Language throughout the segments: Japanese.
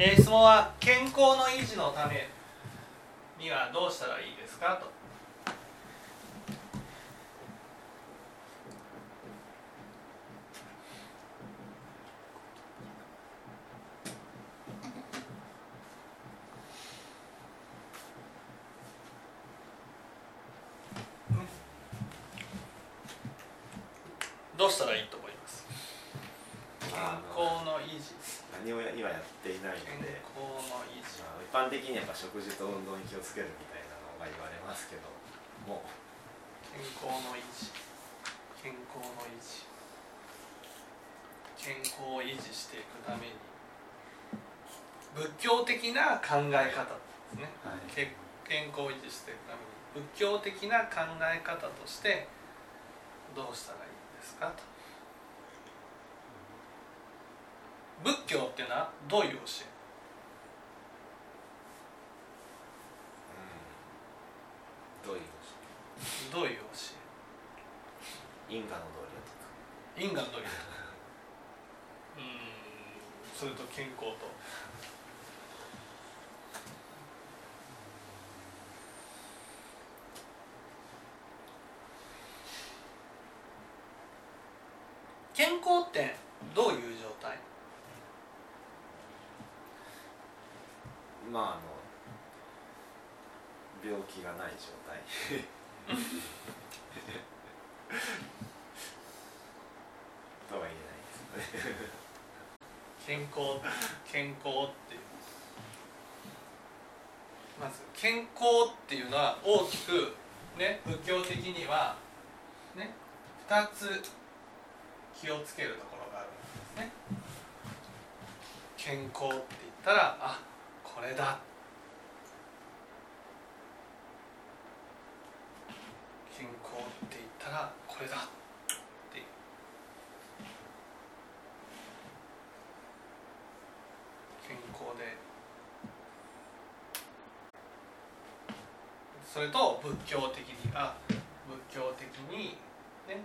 えー質問は健康の維持のためにはどうしたらいいですか？とどうしたらいいと思います健あ康の維持何も今やっていない健ので、康の維持まあ、一般的にやっぱ食事と運動に気をつけるみたいなのが言われますけども健康の維持健康の維持健康を維持していくために仏教的な考え方ですね、はい健康を維持していくために仏教的な考え方としてどうしたらいいんですかと。仏教っていうのはどういう教え？どういうえ？どういう教因果の道理をえ因果の道理うーんそれと健康と。健康ってどういう状態？まああの病気がない状態。とは言えないですよね。健康健康っていう。まず健康っていうのは大きくね仏教的にはね2つ気をつけるところがあるんですね。健康って言ったらあこれだ。健康って言ったらこれだって。健康で。それと仏教的にあ仏教的にね。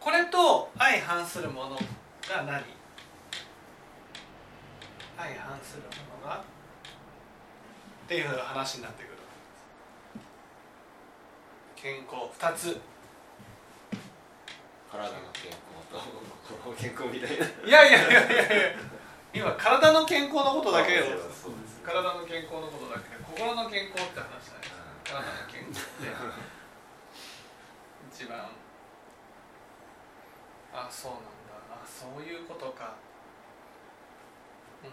これと相反するもの。が何？相反するものが？っていう話になってくる。健康。2つ。体の健康と健康みたいな。いやいやいやいや。いや今体の健康のことだけよ。体の健康のことだけで心の健康って話じゃないです体の健康って。一番。あそうなんだ。あそういうことか。うん。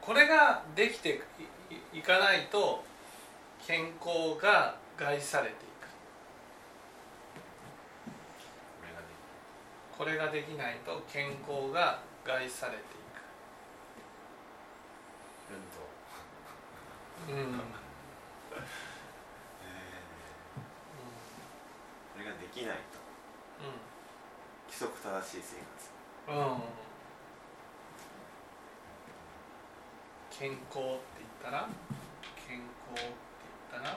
これができていかないと健康が害されていく。これがねこれができないと健康が害されていく。運動、うん。これができないと規則正しい生活うん、健康って言ったら健康って言ったら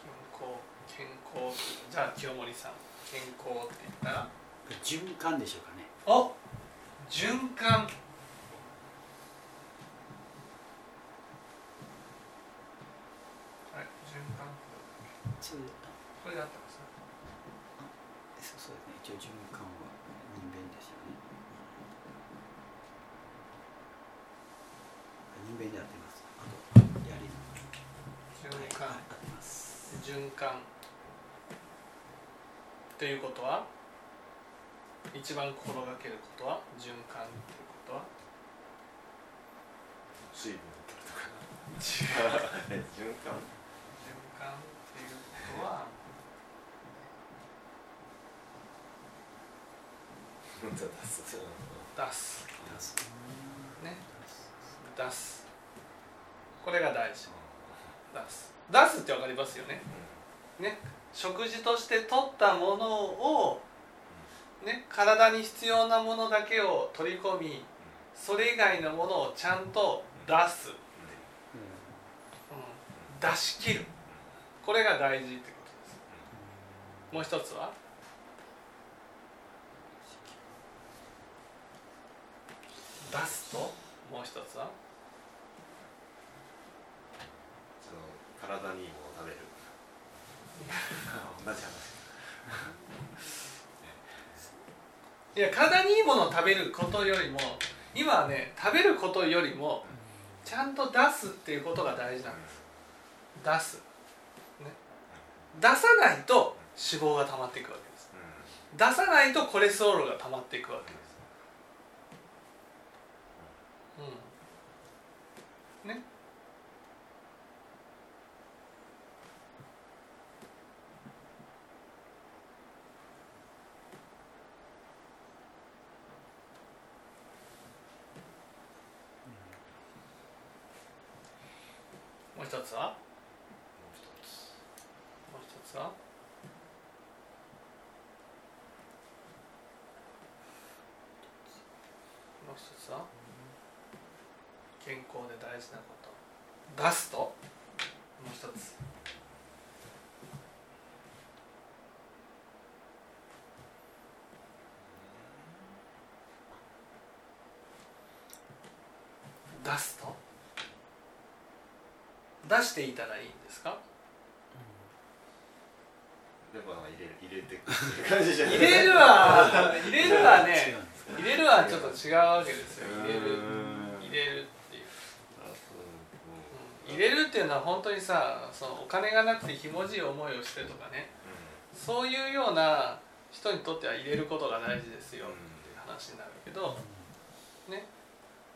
健康健康じゃあ清盛さん。健康って言ったら？循環でしょうかね。お循環。はい循環。そうこれで合ってますそうそうですね。一応循環は人弁ですよね。人弁で合ってます。あと循環っていうことは一番心がけることは循環っていうことは？水分を取るとか循え 循環環っていうことは？本当だそう出す。出す。ね。出す。これが大事。出す。出すって分かりますよね？ね食事として取ったものを、ね、体に必要なものだけを取り込みそれ以外のものをちゃんと出す、うん、出し切る。これが大事ってことです。もう一つは？出すと？もう一つは？体に同じ話いや体にいいものを食べることよりも今はね食べることよりもちゃんと出すっていうことが大事なんです。出す、ね、出さないと脂肪が溜まっていくわけです。出さないとコレステロールが溜まっていくわけです。うん。ね。一つは？もう一つ。もう一つは？もう一つは健康で大事なこと。出すともう一つ出すと出していたらいいんですか？でも入れる入れて入れるは入れるは違ね入れるはちょっと違うわけですよ。入れるうん入れるっていう、入れるっていうのは本当にさそのお金がなくてひもじい思いをしてとかね。そういうような人にとっては入れることが大事ですよっていう話になるけどね。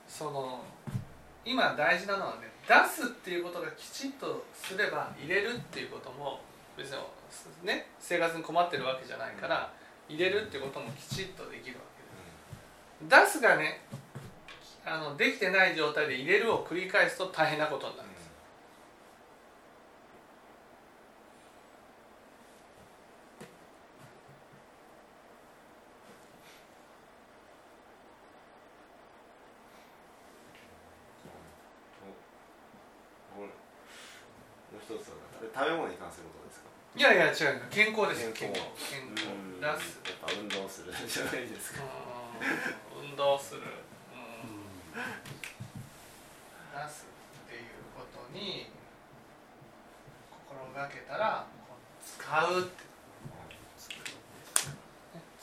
その今大事なのはね出すっていうことがきちっとすれば入れるっていうことも別にね生活に困ってるわけじゃないから入れるっていうこともきちっとできるわけです。出すがねあのできてない状態で入れるを繰り返すと大変なことになるんですこれもう一つは食べ物に関することですかいやいや違う健康ですよ健健康。健康。やっぱ運動する。じゃないですか。うん。運動する、うん、出すっていうことに心がけたら使うって。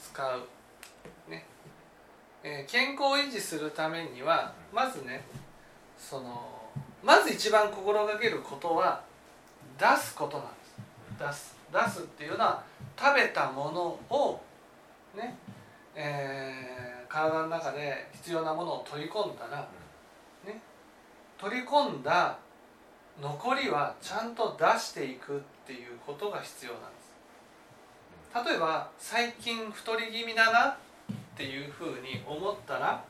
使う。ね、えー健康を維持するためにはまずねそのまず一番心がけることは出すことなんです。出す出すっていうのは食べたものをねえー体の中で必要なものを取り込んだら、ね、取り込んだ残りはちゃんと出していくっていうことが必要なんです。例えば最近太り気味だなっていうふうに思ったら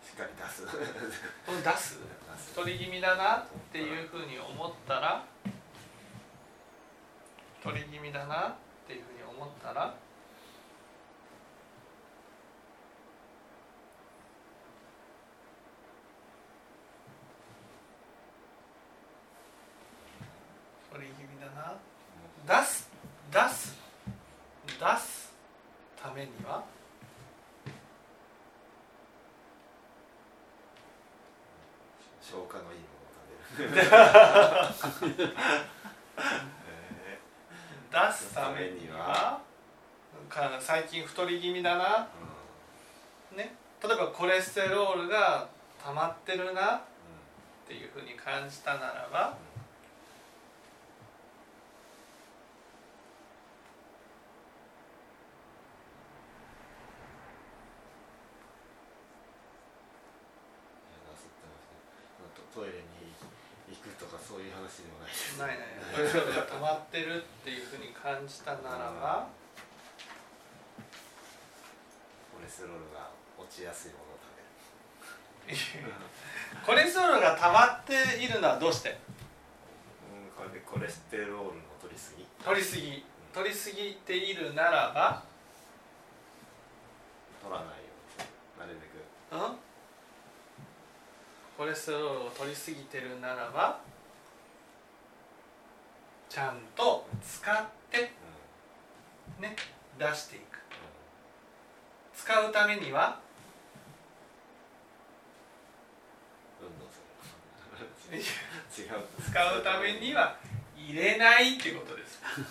しっかり出すこの出す？太り気味だなっていうふうに思ったら太り気味だなっていうふうに思ったら太り気味だな。出す出す出すためには消化のいいものを食べるえ出すためにはか最近太り気味だな。ーね。例えばコレステロールが溜まってるなっうていうふうに感じたならばん出すって話でトトイレに行くとかそういう話でもない。ですないないコレステロールが溜まってるっていうふうに感感じたならばコレステロールが落ちやすい。ものを食べるコレステロールが溜まっているのはどうして？うんこれでコレステロールの取りすぎ。取りすぎ。取りすぎているならば？取らないようになるべく。うん？コレステロールを取りすぎてるならば？ちゃんと使ってうんね出していく。使うためには使うためには入れないっていうことです、うん。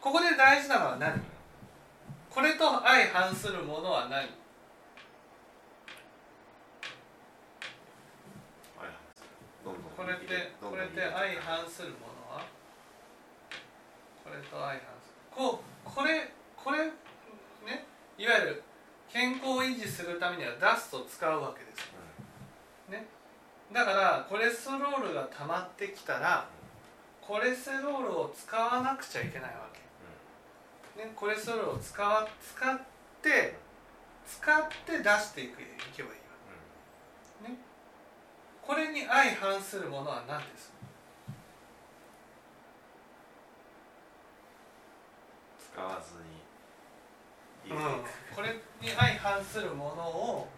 ここで大事なのは何？これと相反するものは何はいどんどんこれってこれって相反するものは？これと相反する。こうこれこれねいわゆる健康を維持するためにはダストを使うわけですだからコレステロールが溜まってきたらコレステロールを使わなくちゃいけないわけ、ね、コレステロールを使わ使って使って出していくいけばいい。わこれに相反するものは何です使わずにう。ん。これに相反するものを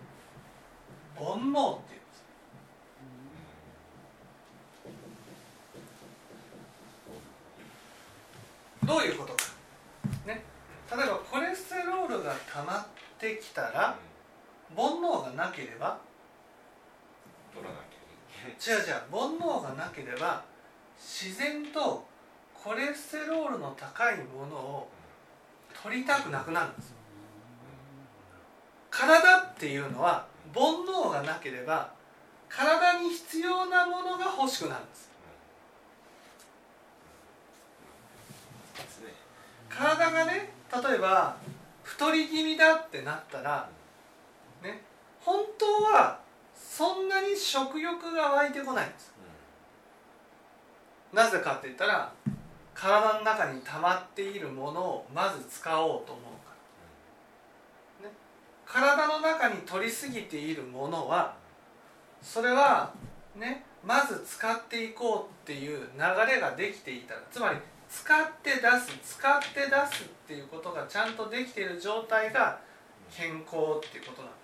煩悩っていうんです。どういうことか。ね。例えばコレステロールが溜まってきたら煩悩がなければ取らなきゃ違う違う煩悩がなければ自然とコレステロールの高いものを取りたくなくなるんです体っていうのは煩悩がなければ体に必要なものが欲しくなるんです。体がね例えば太り気味だってなったらね本当はそんなに食欲が湧いてこないんですなぜかって言ったら体の中に溜まっているものをまず使おうと思うから、ね、体の中に取りすぎているものはそれはねまず使っていこうっていう流れができていたらつまり使って出す使って出すっていうことがちゃんとできている状態が健康っていうことなんです。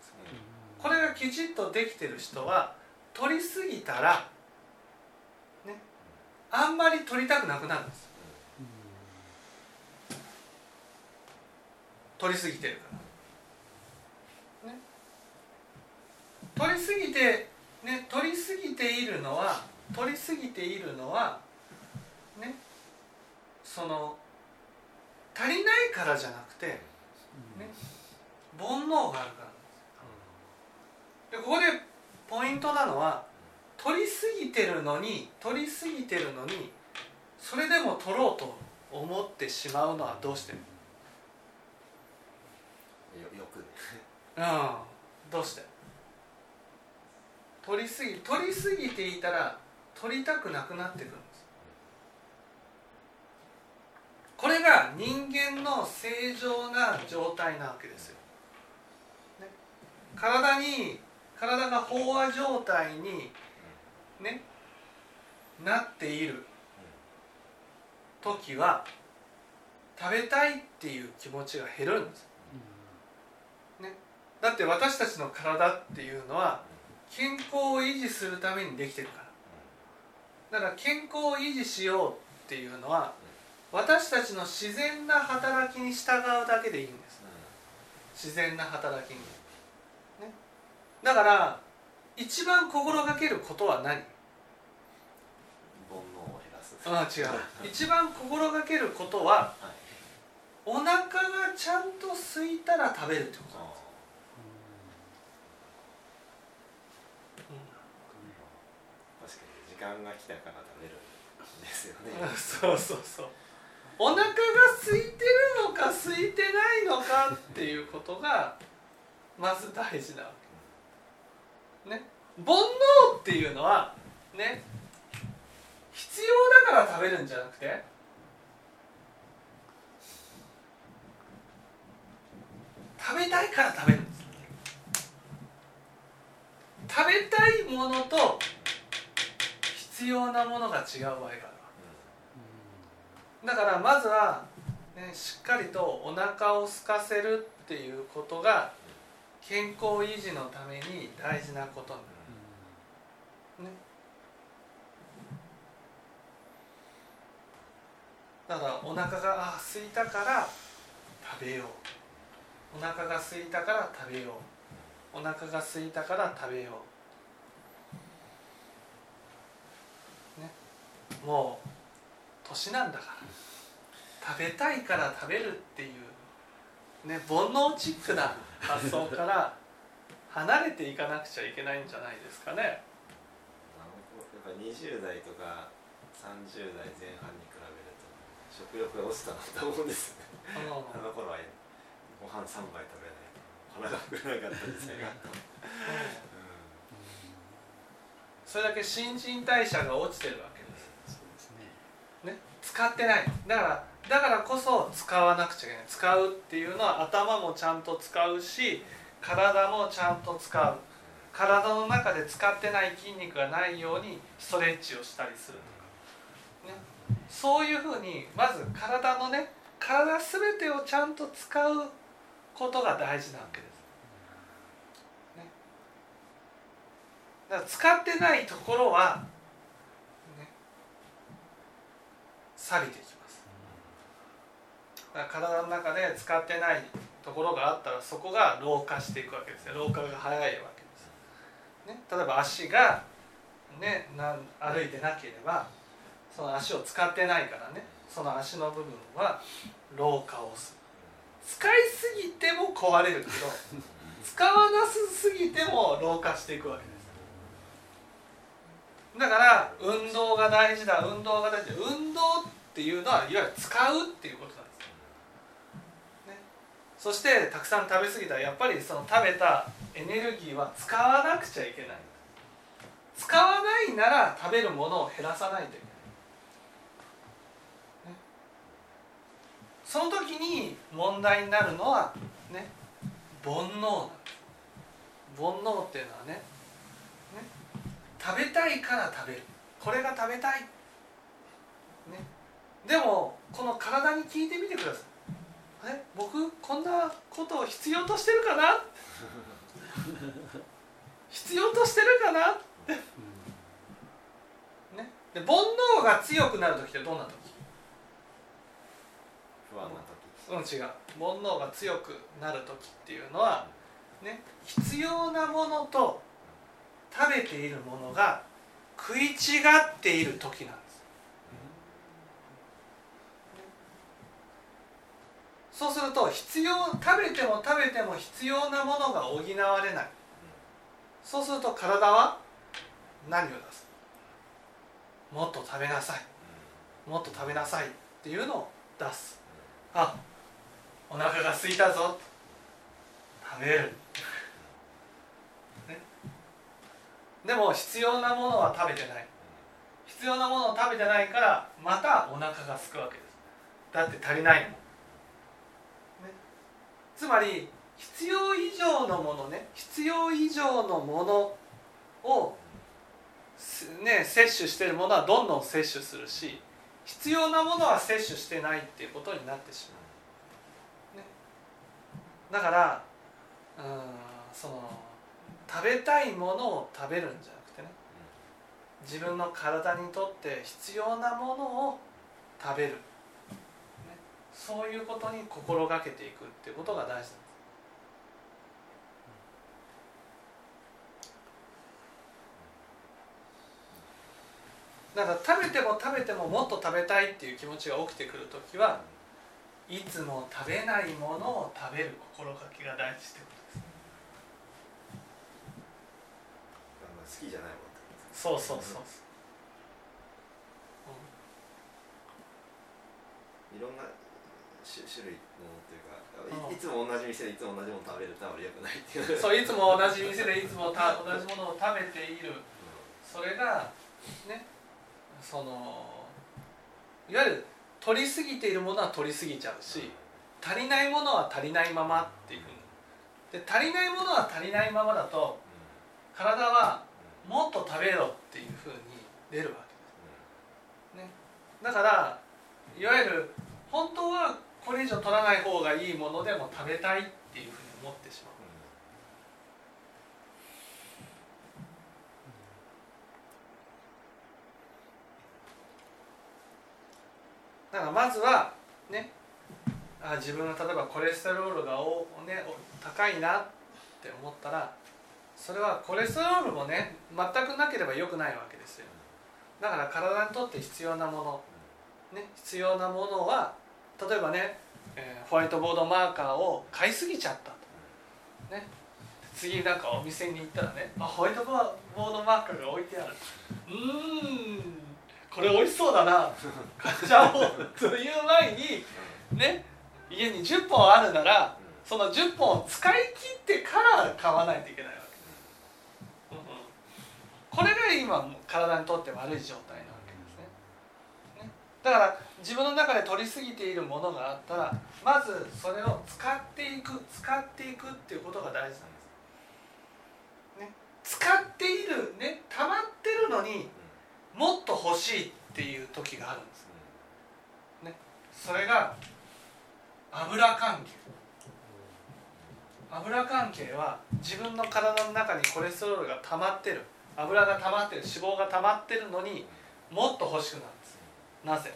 これがきちっとできてる人は取りすぎたらねあんまり取りたくなくなるんです。取りすぎてるから。ね。取りすぎてね取りすぎているのは取りすぎているのはねその足りないからじゃなくてね煩悩があるから。でここでポイントなのは取りすぎてるのに取りすぎてるのにそれでも取ろうと思ってしまうのはどうして？よよく。ねうん。どうして？取りすぎ取りすぎていたら取りたくなくなってくるんです。これが人間の正常な状態なわけですよ、ね、体に体が飽和状態にねなっている時は食べたいっていう気持ちが減るんです。ねだって私たちの体っていうのは健康を維持するためにできてるから。だから健康を維持しようっていうのは私たちの自然な働きに従うだけでいいんです。自然な働きに、だから一番心がけることは何？煩悩を減らす。ああ違う。一番心がけることははい。お腹がちゃんと空いたら食べるってこと。あー。確かに時間が来たから食べるんですよね。そうそうそう。お腹が空いてるのか空いてないのかっていうことがまず大事なわけね煩悩っていうのはね必要だから食べるんじゃなくて食べたいから食べるんです。食べたいものと必要なものが違う場合がある。だからまずは、ね、しっかりとお腹を空かせるっていうことが健康維持のために大事なことになる、ね、だからお腹があ空いたから食べよう。お腹が空いたから食べよう。お腹が空いたから食べよう。ね。もう年なんだから。食べたいから食べるっていうね煩悩チックな発想から離れていかなくちゃいけないんじゃないですかね。やっぱ20代とか30代前半に比べると食欲が落ちたなと思うんですよね。あの頃はご飯3杯食べないと腹が膨れなかった時代が、それだけ新陳代謝が落ちてるわけです。そうですね。ね使ってない。だからだからこそ使わなくちゃいけない。使うっていうのは頭もちゃんと使うし体もちゃんと使う。体の中で使ってない筋肉がないようにストレッチをしたりするとか、ね、そういうふうにまず体のね体全てをちゃんと使うことが大事なわけです。ね、だから使ってないところは、ね、錆びて。体の中で使ってないところがあったらそこが老化していくわけですよ。老化が早いわけです、ね、例えば足が、ね、なん歩いてなければその足を使ってないからねその足の部分は老化をする。使いすぎても壊れるけど 使わなすぎても老化していくわけです。だから運動が大事だ運動が大事だ。運動っていうのはいわゆる使うっていうことなんです、ね、そしてたくさん食べ過ぎたらやっぱりその食べたエネルギーは使わなくちゃいけない。使わないなら食べるものを減らさないといけない。その時に問題になるのはね煩悩なん煩悩っていうのはねね食べたいから食べる。これが食べたい、ね、でもこの体に聞いてみてください。なことを必要としてるかな？必要としてるかな？って、ね、で煩悩が強くなる時ってどんな時？不安な時。うん違う。煩悩が強くなる時っていうのはね？必要なものと食べているものが食い違っている時なんですそうすると必要食べても食べても必要なものが補われない。そうすると体は何を出す？もっと食べなさい。もっと食べなさいっていうのを出す。あお腹が空いたぞ。食べる、ね、でも必要なものは食べてない。必要なものを食べてないからまたお腹が空くわけです。だって足りないもん、ね、つまり必要以上のものね必要以上のものをね摂取しているものはどんどん摂取するし必要なものは摂取してないっていうことになってしまう、ね、だからうんその食べたいものを食べるんじゃなくてね自分の体にとって必要なものを食べる、ね、そういうことに心がけていくっていうことが大事なんです。だから食べても食べてももっと食べたいっていう気持ちが起きてくる時はいつも食べないものを食べる心がけが大事ってことです。好きじゃないもんそうそうそういろんな種種類のものっていうかうん。いいつも同じ店でいつも同じもの食べるってあまり良くないっていう。そういつも同じ店でいつもた同じものを食べている。それがねそのいわゆる取りすぎているものは取りすぎちゃうし足りないものは足りないままっていうふうに。で足りないものは足りないままだと体はもっと食べろっていうふうに出るわけです、ね、だからいわゆる本当はこれ以上取らない方がいいものでも食べたいっていうふうに思ってしまう。だからまずはねあ自分が例えばコレステロールがお、ね、高いなって思ったらそれはコレステロールもね全くなければよくないわけですよ。だから体にとって必要なもの、ね、必要なものは例えばね、えー、ホワイトボードマーカーを買いすぎちゃったと、ね、次なんかお店に行ったらねあホワイトボードマーカーが置いてある。うん。これ美味しそうだな。買っちゃおうという前にね。家に10本あるならその10本を使い切ってから買わないといけないわけ。です、うん、これが今体にとって悪い状態なだから自分の中で取りすぎているものがあったらまずそれを使っていく使っていくっていうことが大事なんです、ね、使っているね。溜まってるのにもっと欲しいっていう時があるんです、ね、それが油関係。油関係は自分の体の中にコレステロールが溜まってる。油が溜まってる。脂肪が溜まってるのにもっと欲しくなる。なぜ？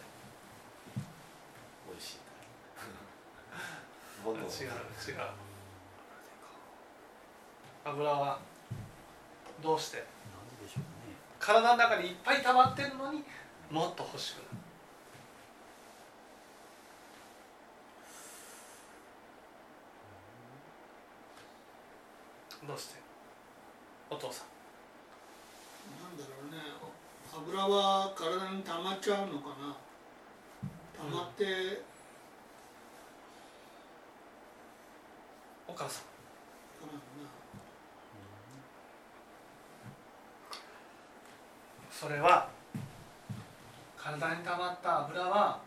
美味し違いう違う。油はどうして？体の中にいっぱい溜まってるのにもっと欲しくなる。どうして？お父さん油は体に溜まっちゃうのかな？溜まって、うん、お母さんそれは体に溜まった油は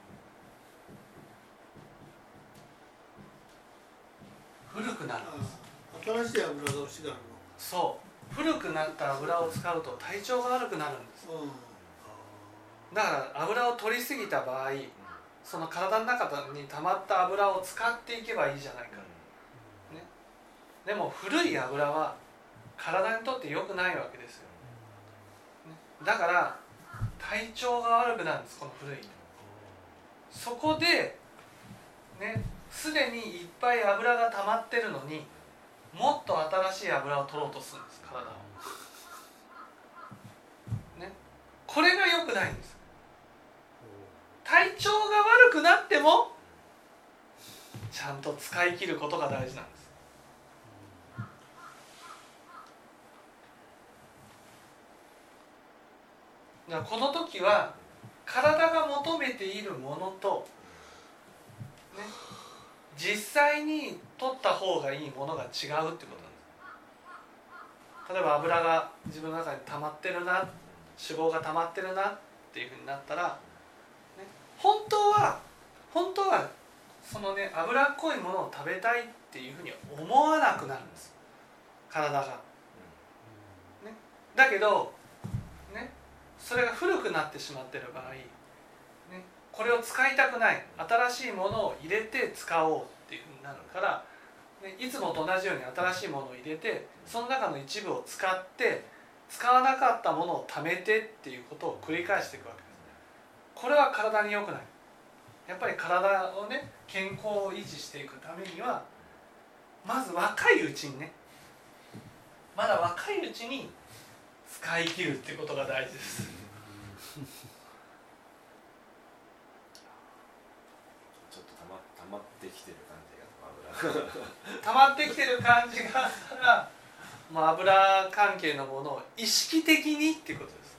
古くなる。んです新しい油が欲しがるの。そう。古くなった油を使うと体調が悪くなるんです、うん、だから油を取りすぎた場合その体の中に溜まった油を使っていけばいいじゃないか、ね、でも古い油は体にとって良くないわけですよ。だから体調が悪くなるんですこの古いそこでねすでにいっぱい油が溜まってるのにもっと新しい油を取ろうとするんです体を、ね、これが良くないんです体調が悪くなってもちゃんと使い切ることが大事なんです。だこの時は体が求めているものと、ね、実際に取った方がいいものが違うってことなんです。例えば油が自分の中に溜まってるな脂肪が溜まってるなっていうふうになったら、ね、本当は本当はそのね脂っこいものを食べたいっていうふうに思わなくなるんです。体が。ね、だけどそれが古くなってしまってる場合、ね、これを使いたくない。新しいものを入れて使おうっていうふうになるから、ね、いつもと同じように新しいものを入れてその中の一部を使って使わなかったものを貯めてっていうことを繰り返していくわけです。これは体に良くないやっぱり体をね健康を維持していくためにはまず若いうちにねまだ若いうちに使い切るってことが大事です。ちょっとたまたまってきてる感じが油たまってきてる感じがあったらもう油関係のものを意識的にっていうことです。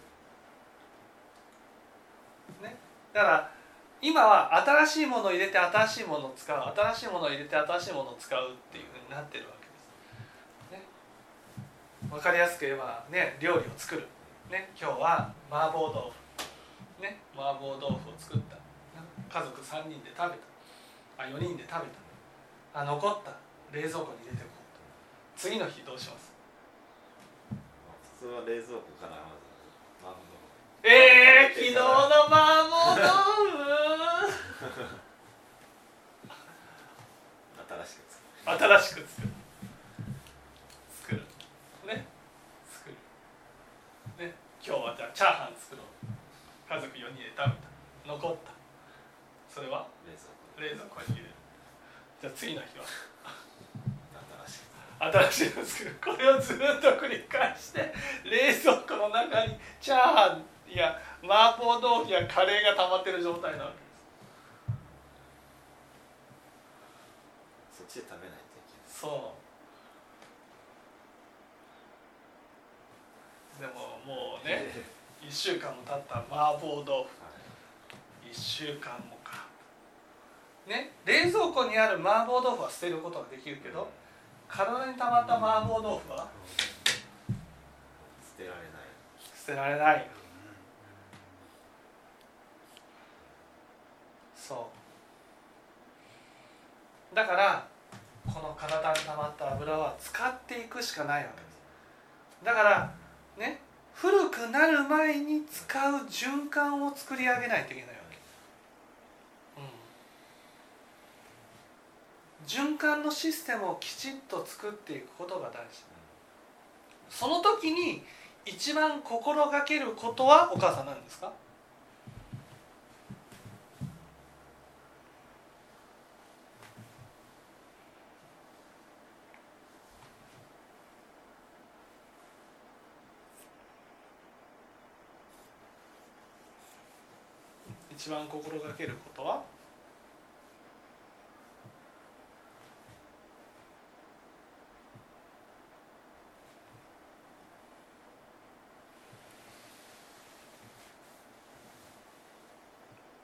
ね。だから今は新しいものを入れて新しいものを使う新しいものを入れて新しいものを使うっていうふうになってるわけ分かりやすく言えばね料理を作る、ね、今日は麻婆豆腐ね麻婆豆腐を作った。家族3人で食べた。あ4人で食べた。あ残った。冷蔵庫に入れてこう次の日どうします？普通は冷蔵庫からまず麻婆えー、昨日の麻婆豆腐新しく作る。新しく作る。作る。ね作る。ね今日はじゃあチャーハン作ろう。家族4人で食べた。残ったそれは？冷蔵庫冷蔵庫に入れるじゃあ次の日は新しく新しいの作るこれをずっと繰り返して冷蔵庫の中にチャーハンや麻婆豆腐やカレーが溜まってる状態なわけですそっちで食べないといけない。そう。でももうね 1週間も経った麻婆豆腐。はい。1週間もか。ね冷蔵庫にある麻婆豆腐は捨てることができるけど体に溜まった麻婆豆腐は捨てられない。捨てられない。そう。だからこの体に溜まった油は使っていくしかないわけです。だからね古くなる前に使う循環を作り上げないといけないわけ、うん、循環のシステムをきちっと作っていくことが大事。その時に一番心がけることはお母さん何ですか？一番心がけることは？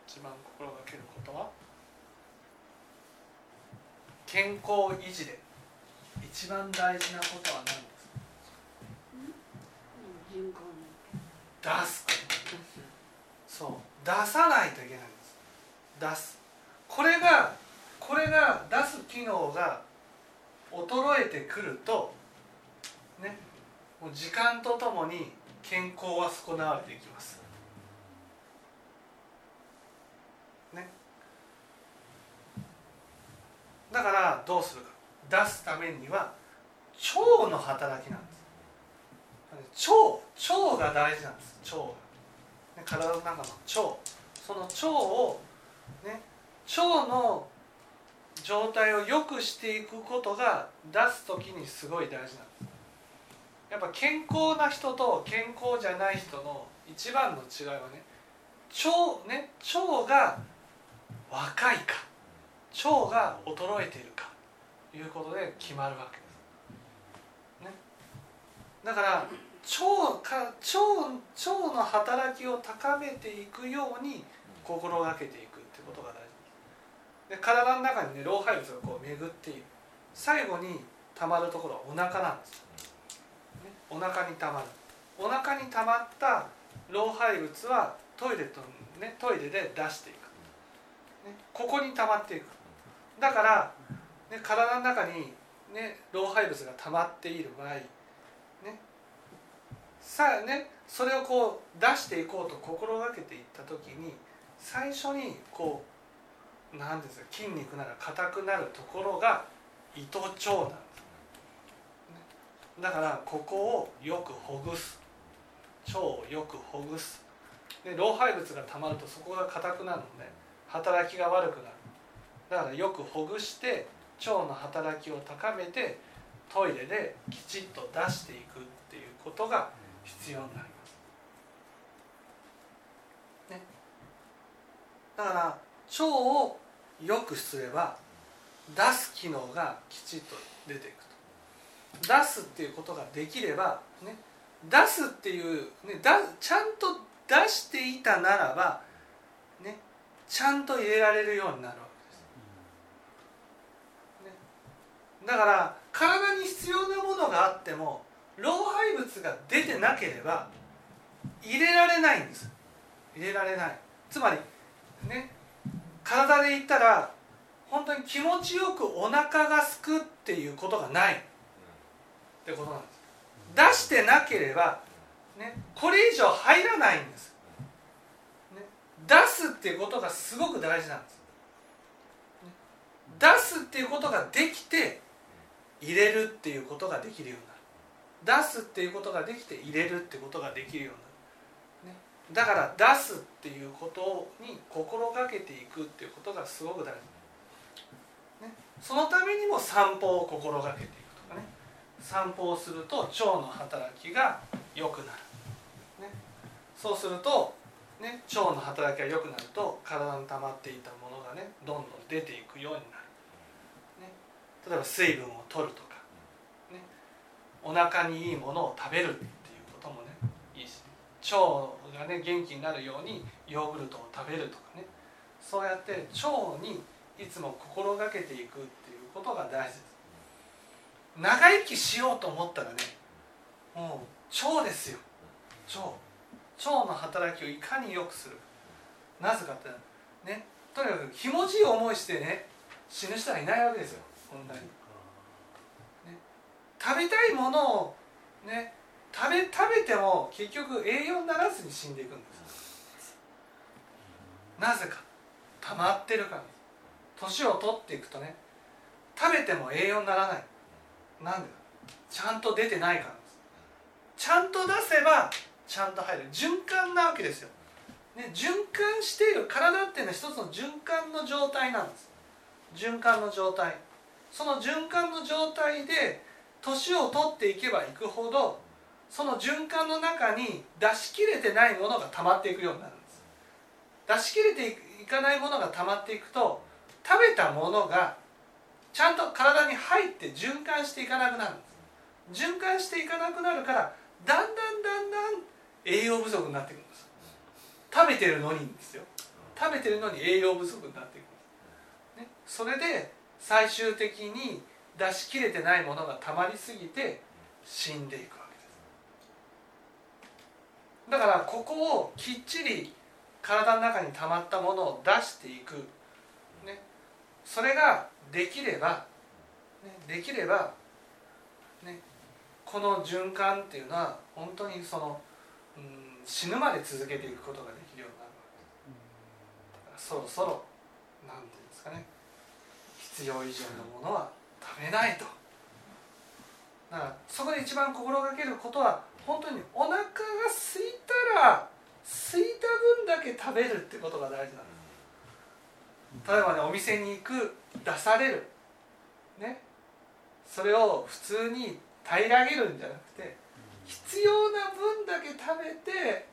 一番心がけることは？健康維持で。一番大事なことは何ですか？出す。そう出さないといけないんです。出す。これがこれが出す機能が衰えてくるとねもう時間とともに健康は損なわれていきます。ね。だからどうするか。出すためには腸の働きなんです。腸腸が大事なんです。腸がね体の中の腸。その腸をね腸の状態を良くしていくことが出す時にすごい大事なんです。やっぱ健康な人と健康じゃない人の一番の違いはね腸ね腸が若いか腸が衰えているかということで決まるわけです、ね、だから腸か腸腸の働きを高めていくように心がけていくってことが大事。で体の中にね老廃物がこう巡っている最後にたまるところはお腹なんです、ね、お腹にたまるお腹にたまった老廃物はトイレと、ね、トイレで出していく、ね、ここにたまっていく。だから、ね、体の中に、ね、老廃物がたまっている場合さあねそれをこう出していこうと心がけていった時に最初にこう何ですか筋肉なら硬くなるところが糸腸なんです、ね、だからここをよくほぐす。腸をよくほぐす。で老廃物がたまるとそこが硬くなるので働きが悪くなる。だからよくほぐして腸の働きを高めてトイレできちっと出していくっていうことが必要になります。ね、だから腸を良くすれば出す機能がきちっと出ていくと。出すっていうことができればね。出すっていう、ね、だちゃんと出していたならばね。ちゃんと入れられるようになるわけです。ね、だから体に必要なものがあっても老廃物が出てなければ入れられないんです。入れられない。つまりね体で言ったら本当に気持ちよくお腹がすくっていうことがない。ってことなんです。出してなければ、ね、これ以上入らないんです、ね、出すっていうことがすごく大事なんです。出すっていうことができて入れるっていうことができるようになる。出すっていうことができて入れるってことができるようにな。る、ね、だから出すっていうことに心がけていくっていうことがすごく大事、ね、そのためにも散歩を心がけていくとかね。散歩をすると腸の働きが良くなる、ね、そうすると、ね、腸の働きが良くなると体に溜まっていたものがねどんどん出ていくようになる。例えば水分を取るとか、お腹にいいものを食べるっていうこともねいいし腸がね元気になるようにヨーグルトを食べるとかねそうやって腸にいつも心がけていくっていうことが大事です。長生きしようと思ったらねもう腸ですよ。腸。腸の働きをいかに良くするなぜかってねとにかく気持ちいい思いしてね死ぬ人はいないわけですよこんなに、食べたいものをね食べ食べても結局栄養にならずに死んでいくんですなぜか。溜まってるから。年を取っていくとね食べても栄養にならない。なんでちゃんと出てないから。ですちゃんと出せばちゃんと入る。循環なわけですよ、ね、循環している体っていうのは一つの循環の状態なんです。循環の状態。その循環の状態で年を取っていけばいくほどその循環の中に出し切れてないものが溜まっていくようになるんです。出し切れていかないものが溜まっていくと食べたものがちゃんと体に入って循環していかなくなるんです。循環していかなくなるからだんだんだんだん栄養不足になっていくんです。食べてるのにですよ。食べてるのに栄養不足になっていくんです、ね、それで最終的に出し切れてないものがたまりすぎて死んでいくわけです。だからここをきっちり体の中に溜まったものを出していく、ね、それができれば、ね、できれば、ね、この循環っていうのは本当にその、うん、死ぬまで続けていくことができるようになるわけ。ですそろそろなんていうんですかね必要以上のものは食べないと。だからそこで一番心がけることは本当にお腹が空いたら空いた分だけ食べるってことが大事なんです。例えばねお店に行く出される。ね。それを普通に平らげるんじゃなくて必要な分だけ食べて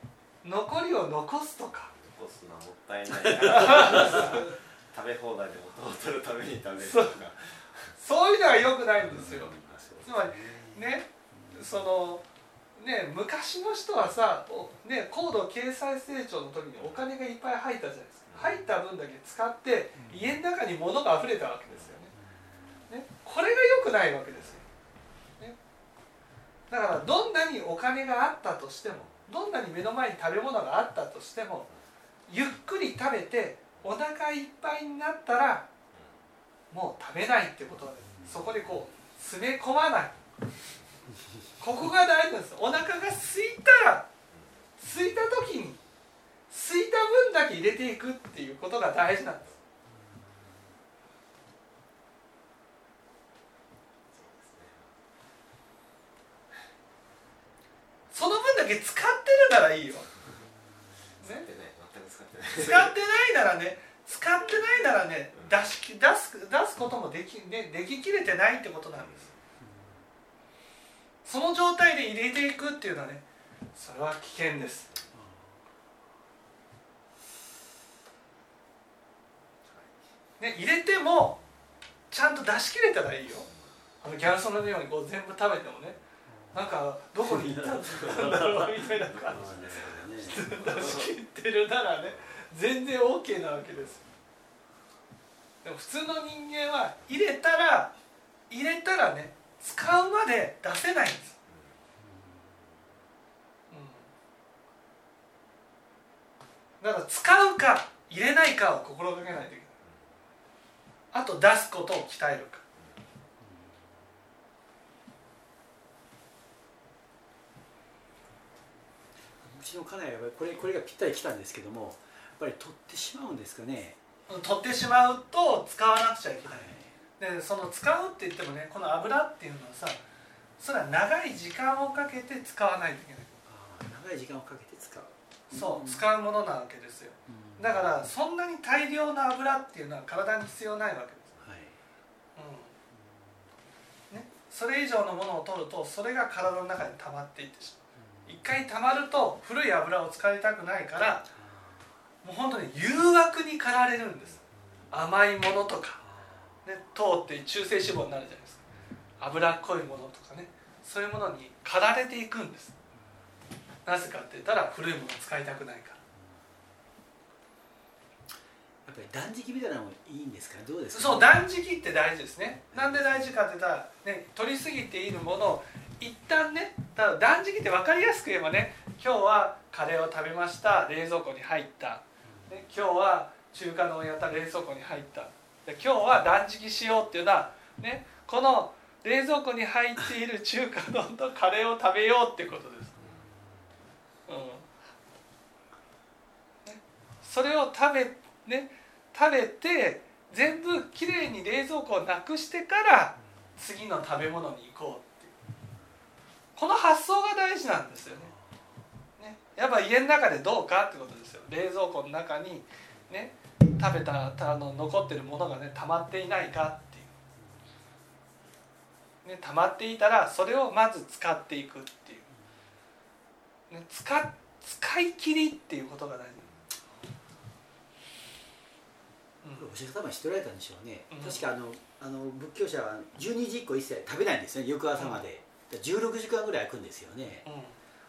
残りを残すとか。残すのはもったいない 食べ放題で元を取るために食べるとかそういうのはよくないんですよ、つまりねそのね昔の人はさ、ね、高度経済成長の時にお金がいっぱい入ったじゃないですか。入った分だけ使って家の中に物が溢れたわけですよね。ねこれが良くないわけですよ、ね、だからどんなにお金があったとしてもどんなに目の前に食べ物があったとしてもゆっくり食べてお腹いっぱいになったらもう食べないってことでそこでこう詰め込まない。ここが大事なんです。お腹が空いたら空いた時に空いた分だけ入れていくっていうことが大事なんです。その分だけ使ってるならいいよ。使ってないならね使ってないならね出し出す出すこともでき,、ね、でききれてないってことなんです。その状態で入れていくっていうのはねそれは危険です。ね、入れてもちゃんと出し切れたらいいよ。あのギャル曽根のようにこう全部食べてもね。なんかどこに行ったんだろうみたいな感じ。で 出し切ってるならね全然 OK なわけです。でも普通の人間は入れたら入れたらね使うまで出せないんです、うん、だから使うか入れないかを心がけないといけない。あと出すことを鍛えるか。うちの家内はこれこれがぴったりきたんですけどもぱり取ってしまうんですかね。取ってしまうと使わなくちゃいけはない。い。でその使うって言ってもねこの油っていうのはさそれは長い時間をかけて使わないといけない。長い時間をかけて使う。そう使うものなわけですよ。うん。だからそんなに大量の油っていうのは体に必要ないわけです、はい。うん。ね、それ以上のものを取るとそれが体の中に溜まっていってしまう。一回溜まると古い油を使いたくないからもう本当に誘惑に駆られるんです。甘いものとか、ね、糖って中性脂肪になるじゃないですか。脂っこいものとかね。そういうものに駆られていくんです。なぜかって言ったら古いものを使いたくないから。やっぱり断食みたいなのもいいんですか？どうですか、そう断食って大事ですね。なんで大事かって言ったら、ね、取りすぎているものを一旦ねただ断食って分かりやすく言えばね今日はカレーを食べました。冷蔵庫に入った、今日は中華丼やった冷蔵庫に入った。で今日は断食しようっていうのは、ね、この冷蔵庫に入っている中華丼とカレーを食べようっていうことです、うん。ね、それを食べね食べて全部きれいに冷蔵庫をなくしてから次の食べ物に行こうっていう。この発想が大事なんですよね。やっぱ家の中でどうかってことですよ。冷蔵庫の中にね食べたあの残ってるものがね溜まっていないかっていう、ね、溜まっていたらそれをまず使っていくっていう、ね、使使い切りっていうことが大事。お釈迦様知っておられたんでしょうね、うん。確かあのあの仏教者は12時以降一切食べないんですね翌朝まで、だから16時間ぐらい空くんですよね。うん、うん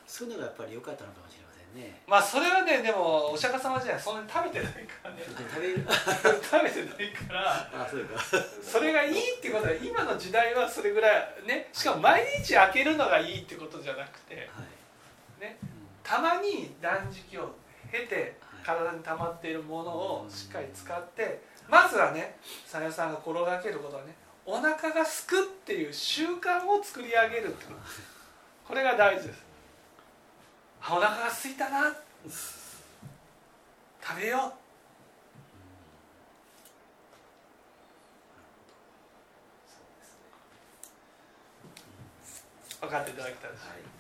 そういうのがやっぱり良かったのかもしれませんね。まあそれはねでもお釈迦様じゃそんなに食べてないからね。食べる 食べてないから。あそうか。それがいいってことは今の時代はそれぐらいねしかも毎日開けるのがいいってことじゃなくてはい、ねうんたまに断食を経てはい。体に溜まっているものをしっかり使ってまずはねさやさんが心がけることはねお腹がすくっていう習慣を作り上げるってこと。これが大事です。あお腹が空いたな。食べよそう分かっていただけたでしょうはい